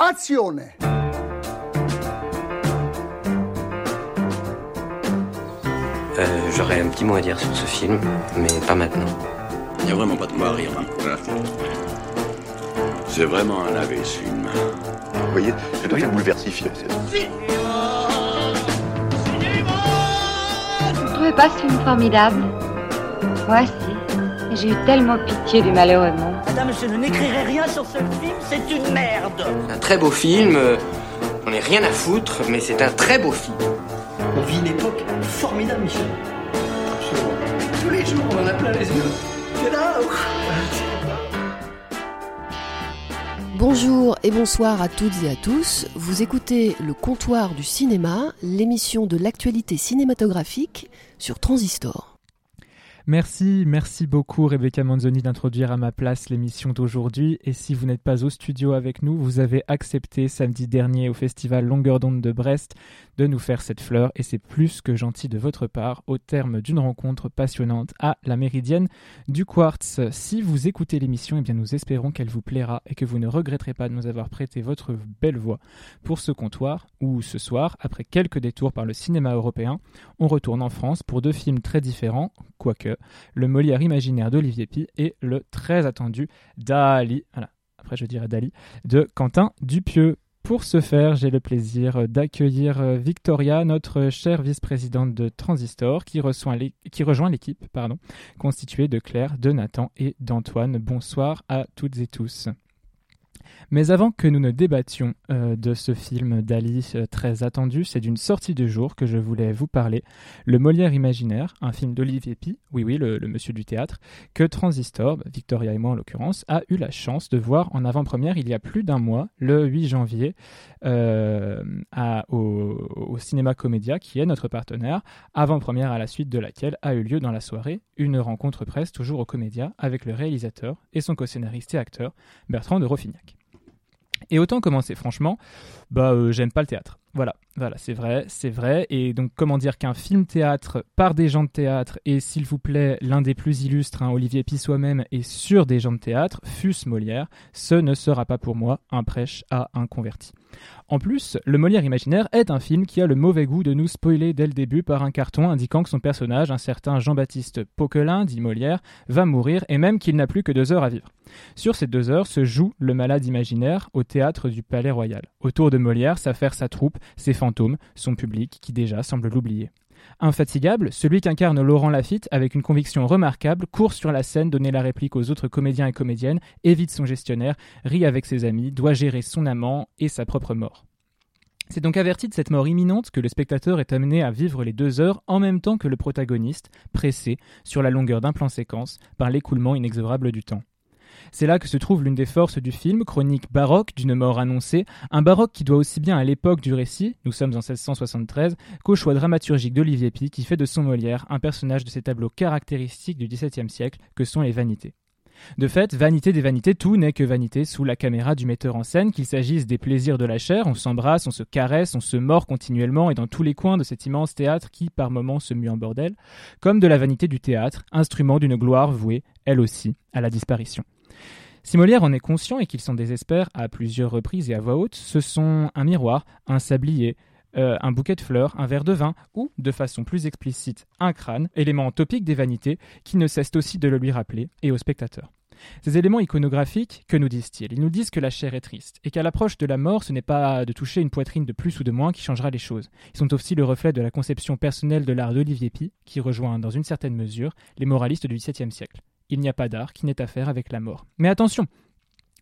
Azione Euh, J'aurais un petit mot à dire sur ce film, mais pas maintenant. Il n'y a vraiment pas de quoi rire. hein. C'est vraiment un lavé, ce film. Vous voyez, je dois être bouleversifié. Vous ne trouvez pas ce film formidable? Moi, si. J'ai eu tellement pitié du malheureux monde. Madame, je n'écrirai rien sur ce film, c'est une merde. Un très beau film, euh, on n'est rien à foutre, mais c'est un très beau film. On vit une époque formidable, Michel. Absolument. Tous les jours, on en a plein les yeux. C'est là. Bonjour et bonsoir à toutes et à tous. Vous écoutez Le Comptoir du cinéma, l'émission de l'actualité cinématographique sur Transistor. Merci, merci beaucoup Rebecca Manzoni d'introduire à ma place l'émission d'aujourd'hui. Et si vous n'êtes pas au studio avec nous, vous avez accepté samedi dernier au festival Longueur d'onde de Brest de nous faire cette fleur et c'est plus que gentil de votre part au terme d'une rencontre passionnante à la Méridienne du Quartz. Si vous écoutez l'émission, eh bien nous espérons qu'elle vous plaira et que vous ne regretterez pas de nous avoir prêté votre belle voix pour ce comptoir où ce soir, après quelques détours par le cinéma européen, on retourne en France pour deux films très différents, quoique le Molière imaginaire d'Olivier Pi et le très attendu Dali, après je dirais Dali, de Quentin Dupieux. Pour ce faire, j'ai le plaisir d'accueillir Victoria, notre chère vice-présidente de Transistor, qui, rejoint l'équipe constituée de Claire, de Nathan et d'Antoine. Bonsoir à toutes et tous. Mais avant que nous ne débattions euh, de ce film d'Ali euh, très attendu, c'est d'une sortie de jour que je voulais vous parler. Le Molière imaginaire, un film d'Olivier Pi, oui oui, le, monsieur du théâtre, que Transistor, bah, Victoria et moi en l'occurrence, a eu la chance de voir en avant-première il y a plus d'un mois, le 8 janvier, euh, au, au Cinéma Comédia, qui est notre partenaire, avant-première à la suite de laquelle a eu lieu dans la soirée une rencontre presse toujours au Comédia avec le réalisateur et son co-scénariste et acteur Bertrand de Rofignac. Et autant commencer franchement, bah euh, j'aime pas le théâtre. Voilà, voilà, c'est vrai, c'est vrai. Et donc comment dire qu'un film théâtre par des gens de théâtre et s'il vous plaît l'un des plus illustres, hein, Olivier Pi soi-même, est sur des gens de théâtre, fût-ce Molière, ce ne sera pas pour moi un prêche à un converti. En plus, le Molière imaginaire est un film qui a le mauvais goût de nous spoiler dès le début par un carton indiquant que son personnage, un certain Jean-Baptiste Poquelin, dit Molière, va mourir et même qu'il n'a plus que deux heures à vivre. Sur ces deux heures se joue le malade imaginaire au théâtre du Palais Royal. Autour de Molière s'affaire sa troupe, ses fantômes, son public qui déjà semble l'oublier. Infatigable, celui qu'incarne Laurent Lafitte, avec une conviction remarquable, court sur la scène donner la réplique aux autres comédiens et comédiennes, évite son gestionnaire, rit avec ses amis, doit gérer son amant et sa propre mort. C'est donc averti de cette mort imminente que le spectateur est amené à vivre les deux heures en même temps que le protagoniste, pressé, sur la longueur d'un plan séquence, par l'écoulement inexorable du temps. C'est là que se trouve l'une des forces du film, chronique baroque d'une mort annoncée, un baroque qui doit aussi bien à l'époque du récit, nous sommes en 1673, qu'au choix dramaturgique d'Olivier Pi qui fait de son Molière un personnage de ces tableaux caractéristiques du XVIIe siècle que sont les vanités. De fait, vanité des vanités, tout n'est que vanité sous la caméra du metteur en scène, qu'il s'agisse des plaisirs de la chair, on s'embrasse, on se caresse, on se mord continuellement et dans tous les coins de cet immense théâtre qui par moments se mue en bordel, comme de la vanité du théâtre, instrument d'une gloire vouée, elle aussi, à la disparition. Si Molière en est conscient et qu'il s'en désespère à plusieurs reprises et à voix haute, ce sont un miroir, un sablier, euh, un bouquet de fleurs, un verre de vin ou, de façon plus explicite, un crâne, élément topique des vanités, qui ne cessent aussi de le lui rappeler et au spectateur. Ces éléments iconographiques, que nous disent-ils? Ils nous disent que la chair est triste et qu'à l'approche de la mort, ce n'est pas de toucher une poitrine de plus ou de moins qui changera les choses. Ils sont aussi le reflet de la conception personnelle de l'art d'Olivier Pi, qui rejoint dans une certaine mesure les moralistes du XVIIe siècle. Il n'y a pas d'art qui n'ait affaire avec la mort. Mais attention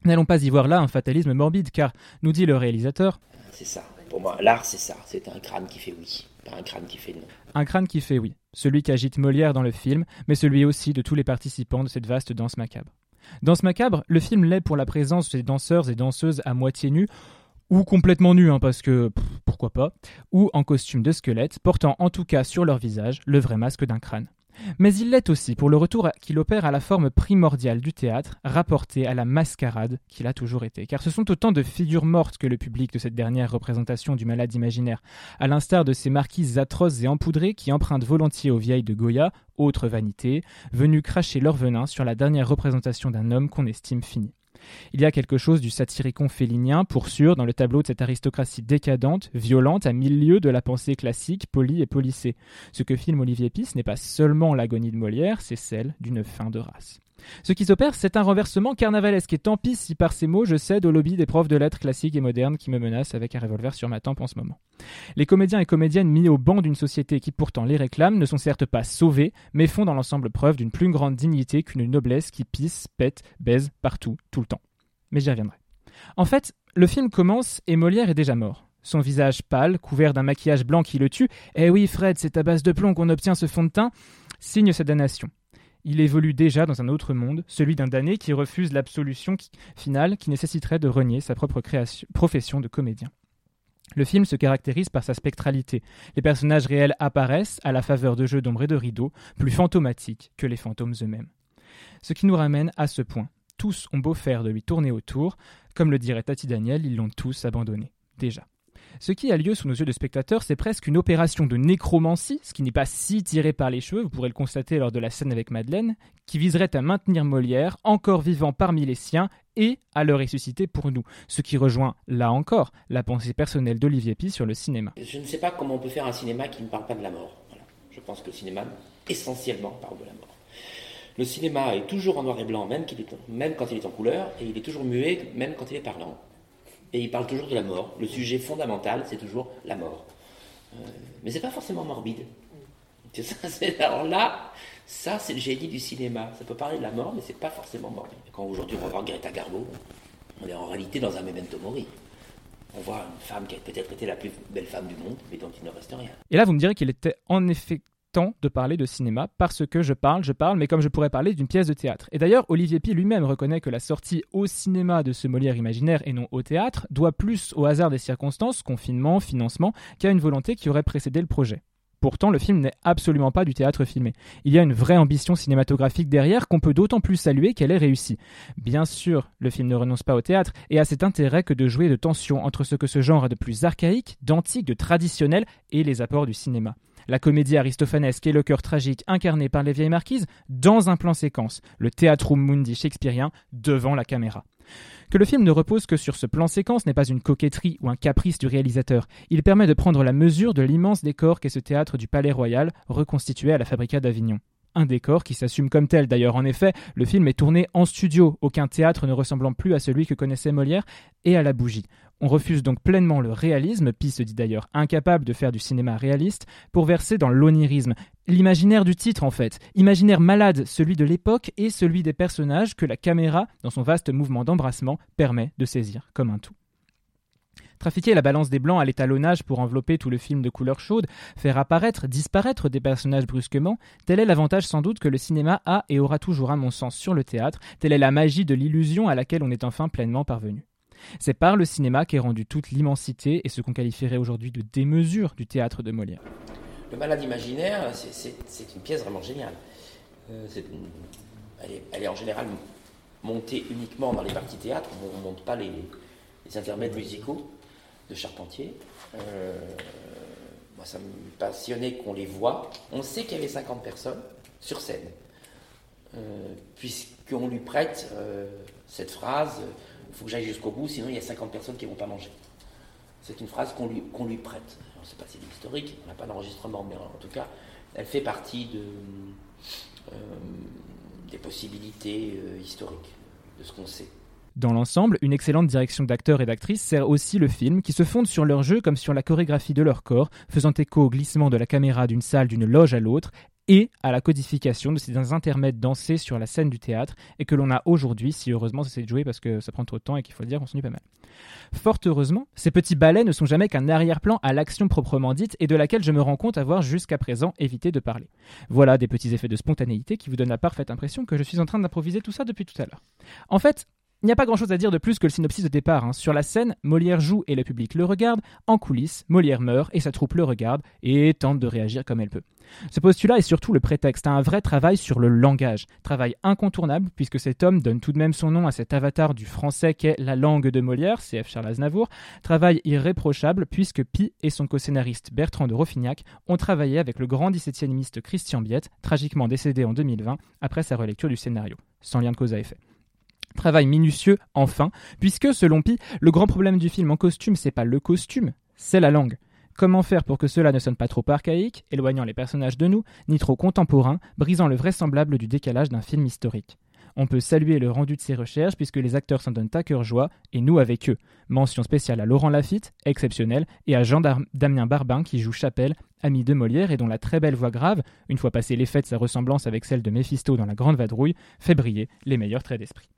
N'allons pas y voir là un fatalisme morbide, car, nous dit le réalisateur, C'est ça. Pour moi, l'art, c'est ça. C'est un crâne qui fait oui, pas un crâne qui fait non. un crâne qui fait oui, celui qu'agite Molière dans le film, mais celui aussi de tous les participants de cette vaste danse macabre. Danse macabre, le film l'est pour la présence des danseurs et danseuses à moitié nus, ou complètement nus, hein, parce que pff, pourquoi pas, ou en costume de squelette, portant en tout cas sur leur visage le vrai masque d'un crâne. Mais il l'est aussi pour le retour qu'il opère à la forme primordiale du théâtre, rapporté à la mascarade qu'il a toujours été. Car ce sont autant de figures mortes que le public de cette dernière représentation du malade imaginaire, à l'instar de ces marquises atroces et empoudrées qui empruntent volontiers aux vieilles de Goya, autre vanité, venues cracher leur venin sur la dernière représentation d'un homme qu'on estime fini. Il y a quelque chose du satyricon félinien, pour sûr, dans le tableau de cette aristocratie décadente, violente, à mille lieues de la pensée classique, polie et polissée. Ce que filme Olivier Pisse n'est pas seulement l'agonie de Molière, c'est celle d'une fin de race. Ce qui s'opère, c'est un renversement carnavalesque, et tant pis si par ces mots je cède au lobby des profs de lettres classiques et modernes qui me menacent avec un revolver sur ma tempe en ce moment. Les comédiens et comédiennes mis au banc d'une société qui pourtant les réclame ne sont certes pas sauvés, mais font dans l'ensemble preuve d'une plus grande dignité qu'une noblesse qui pisse, pète, baise partout, tout le temps. Mais j'y reviendrai. En fait, le film commence et Molière est déjà mort. Son visage pâle, couvert d'un maquillage blanc qui le tue, eh oui Fred, c'est à base de plomb qu'on obtient ce fond de teint, signe sa damnation il évolue déjà dans un autre monde, celui d'un damné qui refuse l'absolution finale qui nécessiterait de renier sa propre profession de comédien. Le film se caractérise par sa spectralité. Les personnages réels apparaissent à la faveur de jeux d'ombre et de rideaux, plus fantomatiques que les fantômes eux-mêmes. Ce qui nous ramène à ce point. Tous ont beau faire de lui tourner autour, comme le dirait Tati Daniel, ils l'ont tous abandonné. Déjà. Ce qui a lieu sous nos yeux de spectateurs, c'est presque une opération de nécromancie, ce qui n'est pas si tiré par les cheveux, vous pourrez le constater lors de la scène avec Madeleine, qui viserait à maintenir Molière encore vivant parmi les siens et à le ressusciter pour nous, ce qui rejoint, là encore, la pensée personnelle d'Olivier Pi sur le cinéma. Je ne sais pas comment on peut faire un cinéma qui ne parle pas de la mort. Je pense que le cinéma, essentiellement, parle de la mort. Le cinéma est toujours en noir et blanc, même, même quand il est en couleur, et il est toujours muet, même quand il est parlant et il parle toujours de la mort. Le sujet fondamental, c'est toujours la mort. Euh, mais c'est pas forcément morbide. alors là, ça, c'est le génie du cinéma. Ça peut parler de la mort, mais c'est pas forcément morbide. Quand aujourd'hui on revoit Greta Garbo, on est en réalité dans un memento mori. On voit une femme qui a peut-être été la plus belle femme du monde, mais dont il ne reste rien. Et là, vous me direz qu'il était en effet temps de parler de cinéma parce que je parle, je parle, mais comme je pourrais parler d'une pièce de théâtre. Et d'ailleurs, Olivier Pi lui-même reconnaît que la sortie au cinéma de ce Molière imaginaire et non au théâtre doit plus au hasard des circonstances, confinement, financement, qu'à une volonté qui aurait précédé le projet. Pourtant, le film n'est absolument pas du théâtre filmé. Il y a une vraie ambition cinématographique derrière qu'on peut d'autant plus saluer qu'elle est réussie. Bien sûr, le film ne renonce pas au théâtre et a cet intérêt que de jouer de tension entre ce que ce genre a de plus archaïque, d'antique, de traditionnel et les apports du cinéma la comédie aristophanesque et le cœur tragique incarné par les vieilles marquises dans un plan séquence, le Theatrum Mundi shakespearien devant la caméra. Que le film ne repose que sur ce plan séquence n'est pas une coquetterie ou un caprice du réalisateur. Il permet de prendre la mesure de l'immense décor qu'est ce théâtre du Palais Royal, reconstitué à la Fabrica d'Avignon. Un décor qui s'assume comme tel d'ailleurs. En effet, le film est tourné en studio, aucun théâtre ne ressemblant plus à celui que connaissait Molière, et à la bougie. On refuse donc pleinement le réalisme, Pi se dit d'ailleurs incapable de faire du cinéma réaliste, pour verser dans l'onirisme, l'imaginaire du titre en fait, imaginaire malade, celui de l'époque et celui des personnages que la caméra, dans son vaste mouvement d'embrassement, permet de saisir comme un tout. Trafiquer la balance des blancs à l'étalonnage pour envelopper tout le film de couleur chaude, faire apparaître, disparaître des personnages brusquement, tel est l'avantage sans doute que le cinéma a et aura toujours à mon sens sur le théâtre, telle est la magie de l'illusion à laquelle on est enfin pleinement parvenu. C'est par le cinéma qu'est rendue toute l'immensité et ce qu'on qualifierait aujourd'hui de démesure du théâtre de Molière. Le malade imaginaire, c'est une pièce vraiment géniale. Euh, elle, est, en général montée uniquement dans les parties théâtre, on ne monte pas les, intermèdes musicaux de Charpentier. Euh, moi, ça me passionnait qu'on les voit. On sait qu'il y avait 50 personnes sur scène, euh, puisqu'on lui prête cette phrase il faut que j'aille jusqu'au bout, sinon il y a 50 personnes qui ne vont pas manger. C'est une phrase qu'on lui, lui prête. On ne sait pas si c'est historique, on n'a pas d'enregistrement, mais en tout cas, elle fait partie de, euh, des possibilités euh, historiques, de ce qu'on sait. Dans l'ensemble, une excellente direction d'acteurs et d'actrices sert aussi le film, qui se fonde sur leur jeu comme sur la chorégraphie de leur corps, faisant écho au glissement de la caméra d'une salle d'une loge à l'autre, et à la codification de ces intermèdes dansés sur la scène du théâtre et que l'on a aujourd'hui, si heureusement ça s'est jouer parce que ça prend trop de temps et qu'il faut le dire, on s'ennuie pas mal. Fort heureusement, ces petits ballets ne sont jamais qu'un arrière-plan à l'action proprement dite et de laquelle je me rends compte avoir jusqu'à présent évité de parler. Voilà des petits effets de spontanéité qui vous donnent la parfaite impression que je suis en train d'improviser tout ça depuis tout à l'heure. En fait, il n'y a pas grand-chose à dire de plus que le synopsis de départ. Hein. Sur la scène, Molière joue et le public le regarde. En coulisses, Molière meurt et sa troupe le regarde et tente de réagir comme elle peut. Ce postulat est surtout le prétexte à un vrai travail sur le langage. Travail incontournable puisque cet homme donne tout de même son nom à cet avatar du français qu'est la langue de Molière, CF Charles Aznavour. Travail irréprochable puisque Pi et son co-scénariste Bertrand de Roffignac ont travaillé avec le grand 17e Christian Biette, tragiquement décédé en 2020 après sa relecture du scénario. Sans lien de cause à effet. Travail minutieux, enfin, puisque, selon Pi, le grand problème du film en costume, c'est pas le costume, c'est la langue. Comment faire pour que cela ne sonne pas trop archaïque, éloignant les personnages de nous, ni trop contemporain, brisant le vraisemblable du décalage d'un film historique? On peut saluer le rendu de ces recherches puisque les acteurs s'en donnent à cœur joie, et nous avec eux. Mention spéciale à Laurent Lafitte, exceptionnel, et à Jean Damien Barbin qui joue Chapelle, ami de Molière et dont la très belle voix grave, une fois passé l'effet de sa ressemblance avec celle de Méphisto dans La Grande Vadrouille, fait briller les meilleurs traits d'esprit.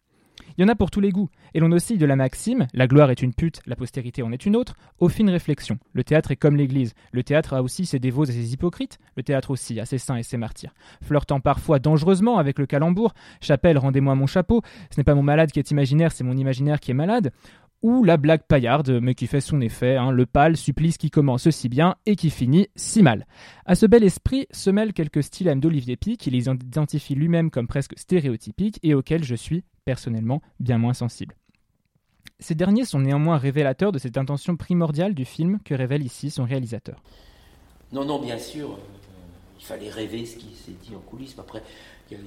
Il y en a pour tous les goûts, et l'on oscille de la maxime La gloire est une pute, la postérité en est une autre, aux fines réflexions. Le théâtre est comme l'Église. Le théâtre a aussi ses dévots et ses hypocrites, le théâtre aussi a ses saints et ses martyrs. Flirtant parfois dangereusement avec le calembour, Chapelle, rendez-moi mon chapeau, ce n'est pas mon malade qui est imaginaire, c'est mon imaginaire qui est malade ou la blague paillarde, mais qui fait son effet, hein, le pâle supplice qui commence si bien et qui finit si mal. À ce bel esprit se mêlent quelques stylèmes d'Olivier Pi, qui les identifie lui-même comme presque stéréotypiques et auxquels je suis, personnellement, bien moins sensible. Ces derniers sont néanmoins révélateurs de cette intention primordiale du film que révèle ici son réalisateur. Non, non, bien sûr, il fallait rêver ce qui s'est dit en coulisses. Après, il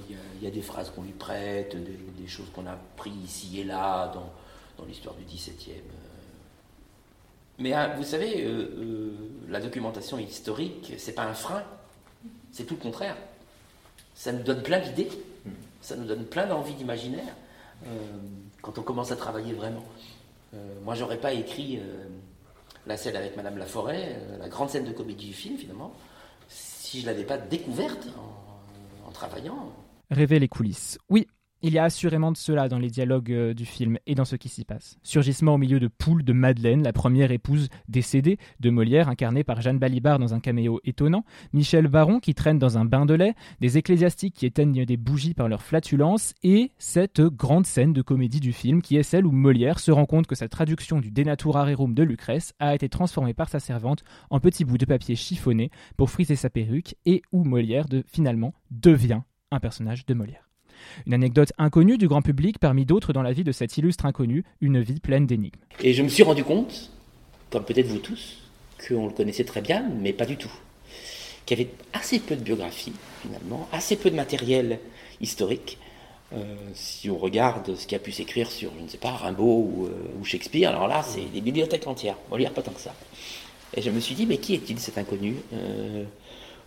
y, a des phrases qu'on lui prête, des, des choses qu'on a pris ici et là dans dans l'histoire du XVIIe. Euh. Mais hein, vous savez, euh, euh, la documentation historique, c'est pas un frein, c'est tout le contraire. Ça nous donne plein d'idées, ça nous donne plein d'envies d'imaginaire quand on commence à travailler vraiment. moi, j'aurais pas écrit la scène avec Madame Laforêt, la grande scène de comédie du film, finalement, si je l'avais pas découverte en, en travaillant. Rêver les coulisses. Oui, il y a assurément de cela dans les dialogues euh, du film et dans ce qui s'y passe. Surgissement au milieu de Poule de Madeleine, la première épouse décédée de Molière, incarnée par Jeanne Balibar dans un caméo étonnant, Michel Baron qui traîne dans un bain de lait, des ecclésiastiques qui éteignent des bougies par leur flatulence, et cette grande scène de comédie du film qui est celle où Molière se rend compte que sa traduction du De Natura Rerum de Lucrèce a été transformée par sa servante en petits bouts de papier chiffonné pour friser sa perruque, et où Molière finalement devient un personnage de Molière. Une anecdote inconnue du grand public parmi d'autres dans la vie de cet illustre inconnu, une vie pleine d'énigmes. Et je me suis rendu compte, comme peut-être vous tous, qu'on le connaissait très bien, mais pas du tout. Qu'il y avait assez peu de biographie, finalement, assez peu de matériel historique. Euh, si on regarde ce qui a pu s'écrire sur, je ne sais pas, Rimbaud ou, euh, Shakespeare, alors là, c'est des bibliothèques entières. On lire pas tant que ça. Et je me suis dit, mais qui est-il cet inconnu euh,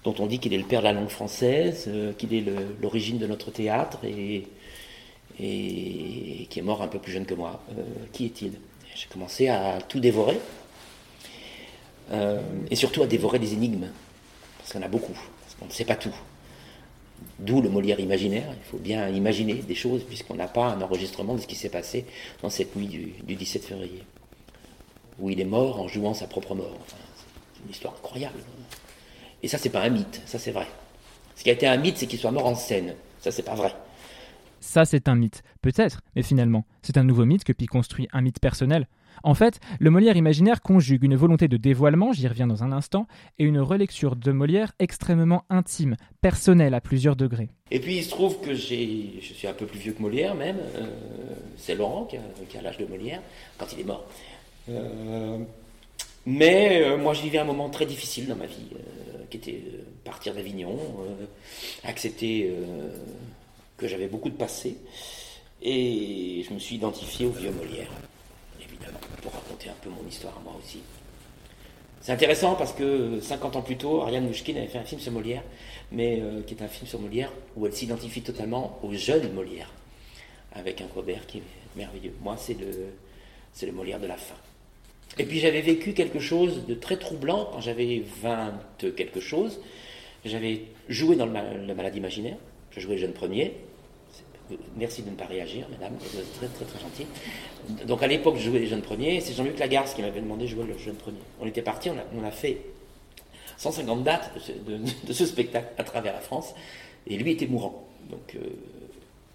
dont on dit qu'il est le père de la langue française, euh, qu'il est l'origine de notre théâtre et, qui est mort un peu plus jeune que moi. Euh, qui est-il? J'ai commencé à tout dévorer euh, et surtout à dévorer des énigmes, parce qu'on a beaucoup, parce qu'on ne sait pas tout. D'où le Molière imaginaire, il faut bien imaginer des choses puisqu'on n'a pas un enregistrement de ce qui s'est passé dans cette nuit du, 17 février, où il est mort en jouant sa propre mort. c'est une histoire incroyable. Et ça, c'est pas un mythe, ça c'est vrai. Ce qui a été un mythe, c'est qu'il soit mort en scène. Ça, c'est pas vrai. Ça, c'est un mythe. Peut-être, mais finalement, c'est un nouveau mythe que Pi construit, un mythe personnel. En fait, le Molière imaginaire conjugue une volonté de dévoilement, j'y reviens dans un instant, et une relecture de Molière extrêmement intime, personnelle à plusieurs degrés. Et puis il se trouve que j'ai, je suis un peu plus vieux que Molière même, euh, c'est Laurent qui a, l'âge de Molière, quand il est mort. Euh, mais euh, moi je vivais un moment très difficile dans ma vie qui était euh, partir d'Avignon, euh, accepter euh, que j'avais beaucoup de passé. Et je me suis identifié au vieux Molière, évidemment, pour raconter un peu mon histoire à moi aussi. C'est intéressant parce que 50 ans plus tôt, Ariane Mouchkine avait fait un film sur Molière, mais qui est un film sur Molière où elle s'identifie totalement au jeune Molière, avec un Robert qui est merveilleux. Moi, c'est le, c'est le Molière de la fin. Et puis j'avais vécu quelque chose de très troublant quand j'avais 20 quelque chose. J'avais joué dans le, malade imaginaire. Je jouais jeune premier. Merci de ne pas réagir, madame. Êtes très, très, très gentil. Donc à l'époque, je jouais les jeunes premiers. C'est Jean-Luc Lagarce qui m'avait demandé de jouer le jeune premier. On était parti, on a, fait 150 dates de, ce spectacle à travers la France. Et lui était mourant. Donc euh,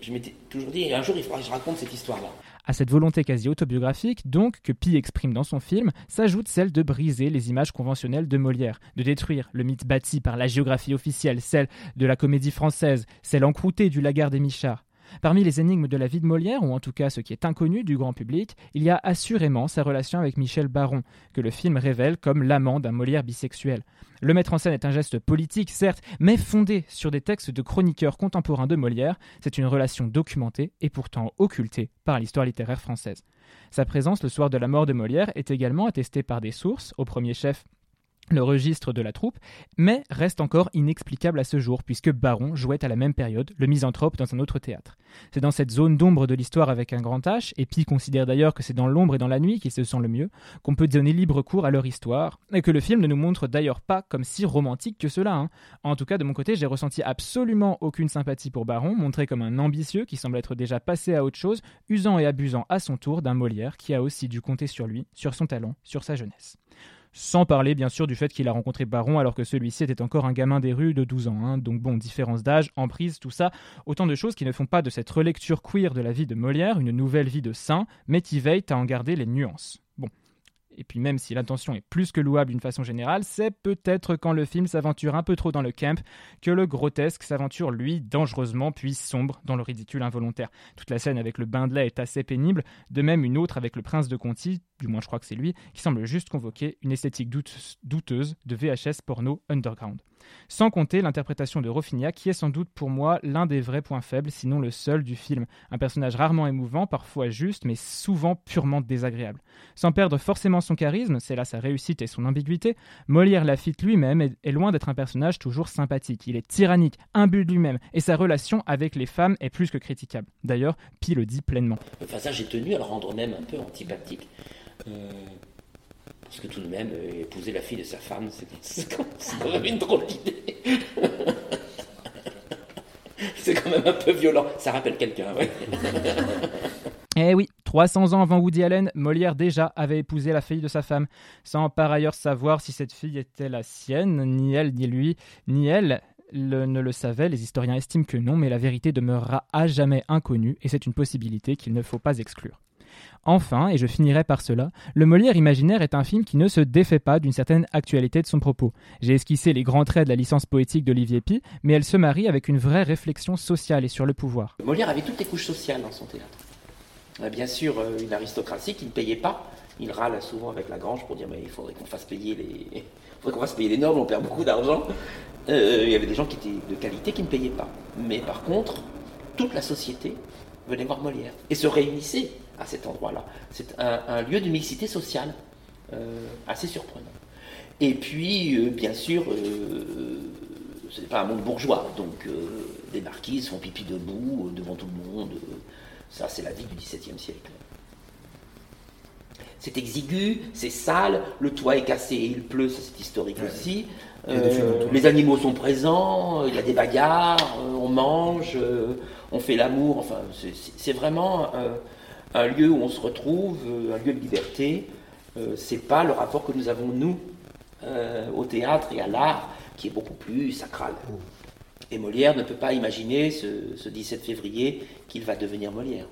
je m'étais toujours dit, un jour, il faudra que je raconte cette histoire-là. À cette volonté quasi autobiographique, donc, que Pi exprime dans son film, s'ajoute celle de briser les images conventionnelles de Molière, de détruire le mythe bâti par la géographie officielle, celle de la comédie française, celle encroûtée du Lagarde et Michard. Parmi les énigmes de la vie de Molière, ou en tout cas ce qui est inconnu du grand public, il y a assurément sa relation avec Michel Baron, que le film révèle comme l'amant d'un Molière bisexuel. Le mettre en scène est un geste politique, certes, mais fondé sur des textes de chroniqueurs contemporains de Molière. C'est une relation documentée et pourtant occultée par l'histoire littéraire française. Sa présence le soir de la mort de Molière est également attestée par des sources, au premier chef le registre de la troupe, mais reste encore inexplicable à ce jour, puisque Baron jouait à la même période le misanthrope dans un autre théâtre. C'est dans cette zone d'ombre de l'histoire avec un grand H, et Pi considère d'ailleurs que c'est dans l'ombre et dans la nuit qu'ils se sentent le mieux, qu'on peut donner libre cours à leur histoire, et que le film ne nous montre d'ailleurs pas comme si romantique que cela. Hein. En tout cas, de mon côté, j'ai ressenti absolument aucune sympathie pour Baron, montré comme un ambitieux qui semble être déjà passé à autre chose, usant et abusant à son tour d'un Molière qui a aussi dû compter sur lui, sur son talent, sur sa jeunesse. Sans parler bien sûr du fait qu'il a rencontré Baron alors que celui-ci était encore un gamin des rues de 12 ans. Hein. Donc bon, différence d'âge, emprise, tout ça, autant de choses qui ne font pas de cette relecture queer de la vie de Molière une nouvelle vie de saint, mais qui veillent à en garder les nuances. Bon, et puis même si l'intention est plus que louable d'une façon générale, c'est peut-être quand le film s'aventure un peu trop dans le camp que le grotesque s'aventure lui dangereusement puis sombre dans le ridicule involontaire. Toute la scène avec le bain de lait est assez pénible, de même une autre avec le prince de Conti, du moins je crois que c'est lui, qui semble juste convoquer une esthétique douteuse de VHS porno underground. Sans compter l'interprétation de Rofignac, qui est sans doute pour moi l'un des vrais points faibles, sinon le seul du film. Un personnage rarement émouvant, parfois juste, mais souvent purement désagréable. Sans perdre forcément son charisme, c'est là sa réussite et son ambiguïté, Molière Lafitte lui-même est, loin d'être un personnage toujours sympathique. Il est tyrannique, imbu de lui-même, et sa relation avec les femmes est plus que critiquable. D'ailleurs, Pi le dit pleinement. Enfin, ça, j'ai tenu à le rendre même un peu antipathique. Euh, parce que tout de même, euh, épouser la fille de sa femme, c'est quand même une drôle d'idée. c'est quand même un peu violent. Ça rappelle quelqu'un, oui. Eh oui, 300 ans avant Woody Allen, Molière déjà avait épousé la fille de sa femme, sans par ailleurs savoir si cette fille était la sienne, ni elle, ni lui, ni elle ne le savait, les historiens estiment que non, mais la vérité demeurera à jamais inconnue, et c'est une possibilité qu'il ne faut pas exclure. Enfin, et je finirai par cela, Le Molière imaginaire est un film qui ne se défait pas d'une certaine actualité de son propos. J'ai esquissé les grands traits de la licence poétique d'Olivier Pi, mais elle se marie avec une vraie réflexion sociale et sur le pouvoir. Molière avait toutes les couches sociales dans son théâtre. Bien sûr, euh, une aristocratie qui ne payait pas. Il râle souvent avec la Grange pour dire mais il faudrait qu'on fasse payer les, faudrait qu'on fasse payer les nobles, on perd beaucoup d'argent. Euh, il y avait des gens qui étaient de qualité qui ne payaient pas. Mais par contre, toute la société venait voir Molière et se réunissait à cet endroit-là. C'est un, lieu de mixité sociale euh, assez surprenant. Et puis, euh, bien sûr, euh, ce n'est pas un monde bourgeois, donc des marquises font pipi debout devant tout le monde. ça, c'est la vie du XVIIe siècle. C'est exigu, c'est sale, le toit est cassé et il pleut, ça c'est historique aussi. les animaux sont présents, il y a des bagarres, on mange, on fait l'amour, enfin c'est vraiment un lieu où on se retrouve, euh, un lieu de liberté. Euh, c'est pas le rapport que nous avons nous euh, au théâtre et à l'art qui est beaucoup plus sacral. Et Molière ne peut pas imaginer ce, ce 17 février qu'il va devenir Molière.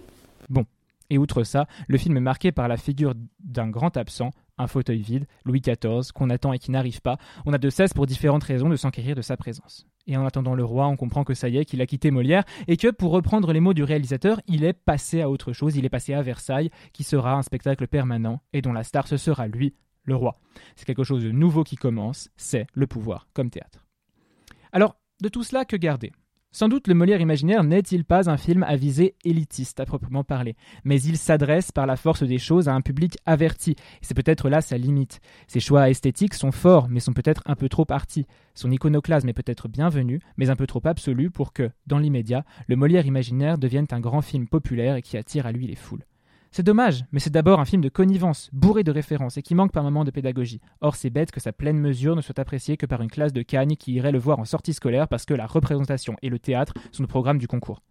Bon, et outre ça, le film est marqué par la figure d'un grand absent, un fauteuil vide, Louis XIV, qu'on attend et qui n'arrive pas. On a de cesse pour différentes raisons de s'enquérir de sa présence. Et en attendant le roi, on comprend que ça y est, qu'il a quitté Molière, et que, pour reprendre les mots du réalisateur, il est passé à autre chose, il est passé à Versailles, qui sera un spectacle permanent, et dont la star ce sera lui, le roi. C'est quelque chose de nouveau qui commence, c'est le pouvoir comme théâtre. Alors, de tout cela, que garder? Sans doute le Molière imaginaire n'est-il pas un film à visée élitiste à proprement parler, mais il s'adresse par la force des choses à un public averti, et c'est peut-être là sa limite. Ses choix esthétiques sont forts, mais sont peut-être un peu trop artis. Son iconoclasme est peut-être bienvenu, mais un peu trop absolu pour que, dans l'immédiat, le Molière imaginaire devienne un grand film populaire et qui attire à lui les foules. C'est dommage, mais c'est d'abord un film de connivence, bourré de références et qui manque par moments de pédagogie. Or, c'est bête que sa pleine mesure ne soit appréciée que par une classe de Cagnes qui irait le voir en sortie scolaire parce que la représentation et le théâtre sont le programme du concours.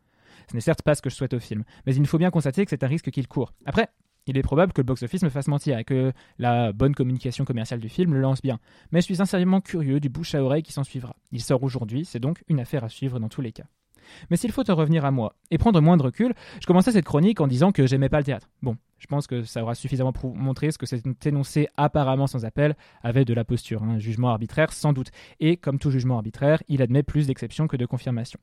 Ce n'est certes pas ce que je souhaite au film, mais il faut bien constater que c'est un risque qu'il court. Après, il est probable que le box-office me fasse mentir et que la bonne communication commerciale du film le lance bien. Mais je suis sincèrement curieux du bouche à oreille qui s'en suivra. Il sort aujourd'hui, c'est donc une affaire à suivre dans tous les cas. Mais s'il faut en revenir à moi et prendre moins de recul, je commençais cette chronique en disant que j'aimais pas le théâtre. Bon, je pense que ça aura suffisamment montré ce que cet énoncé apparemment sans appel avait de la posture. Un jugement arbitraire, sans doute. Et comme tout jugement arbitraire, il admet plus d'exceptions que de confirmations.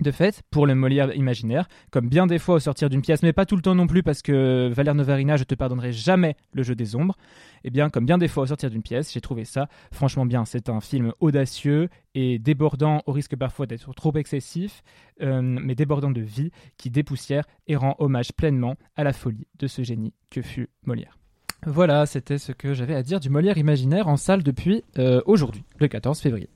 De fait, pour le Molière imaginaire, comme bien des fois au sortir d'une pièce, mais pas tout le temps non plus parce que Valère Novarina, je te pardonnerai jamais le jeu des ombres, eh bien comme bien des fois au sortir d'une pièce, j'ai trouvé ça franchement bien. C'est un film audacieux et débordant au risque parfois d'être trop excessif, euh, mais débordant de vie qui dépoussière et rend hommage pleinement à la folie de ce génie que fut Molière. Voilà, c'était ce que j'avais à dire du Molière imaginaire en salle depuis euh, aujourd'hui, le 14 février.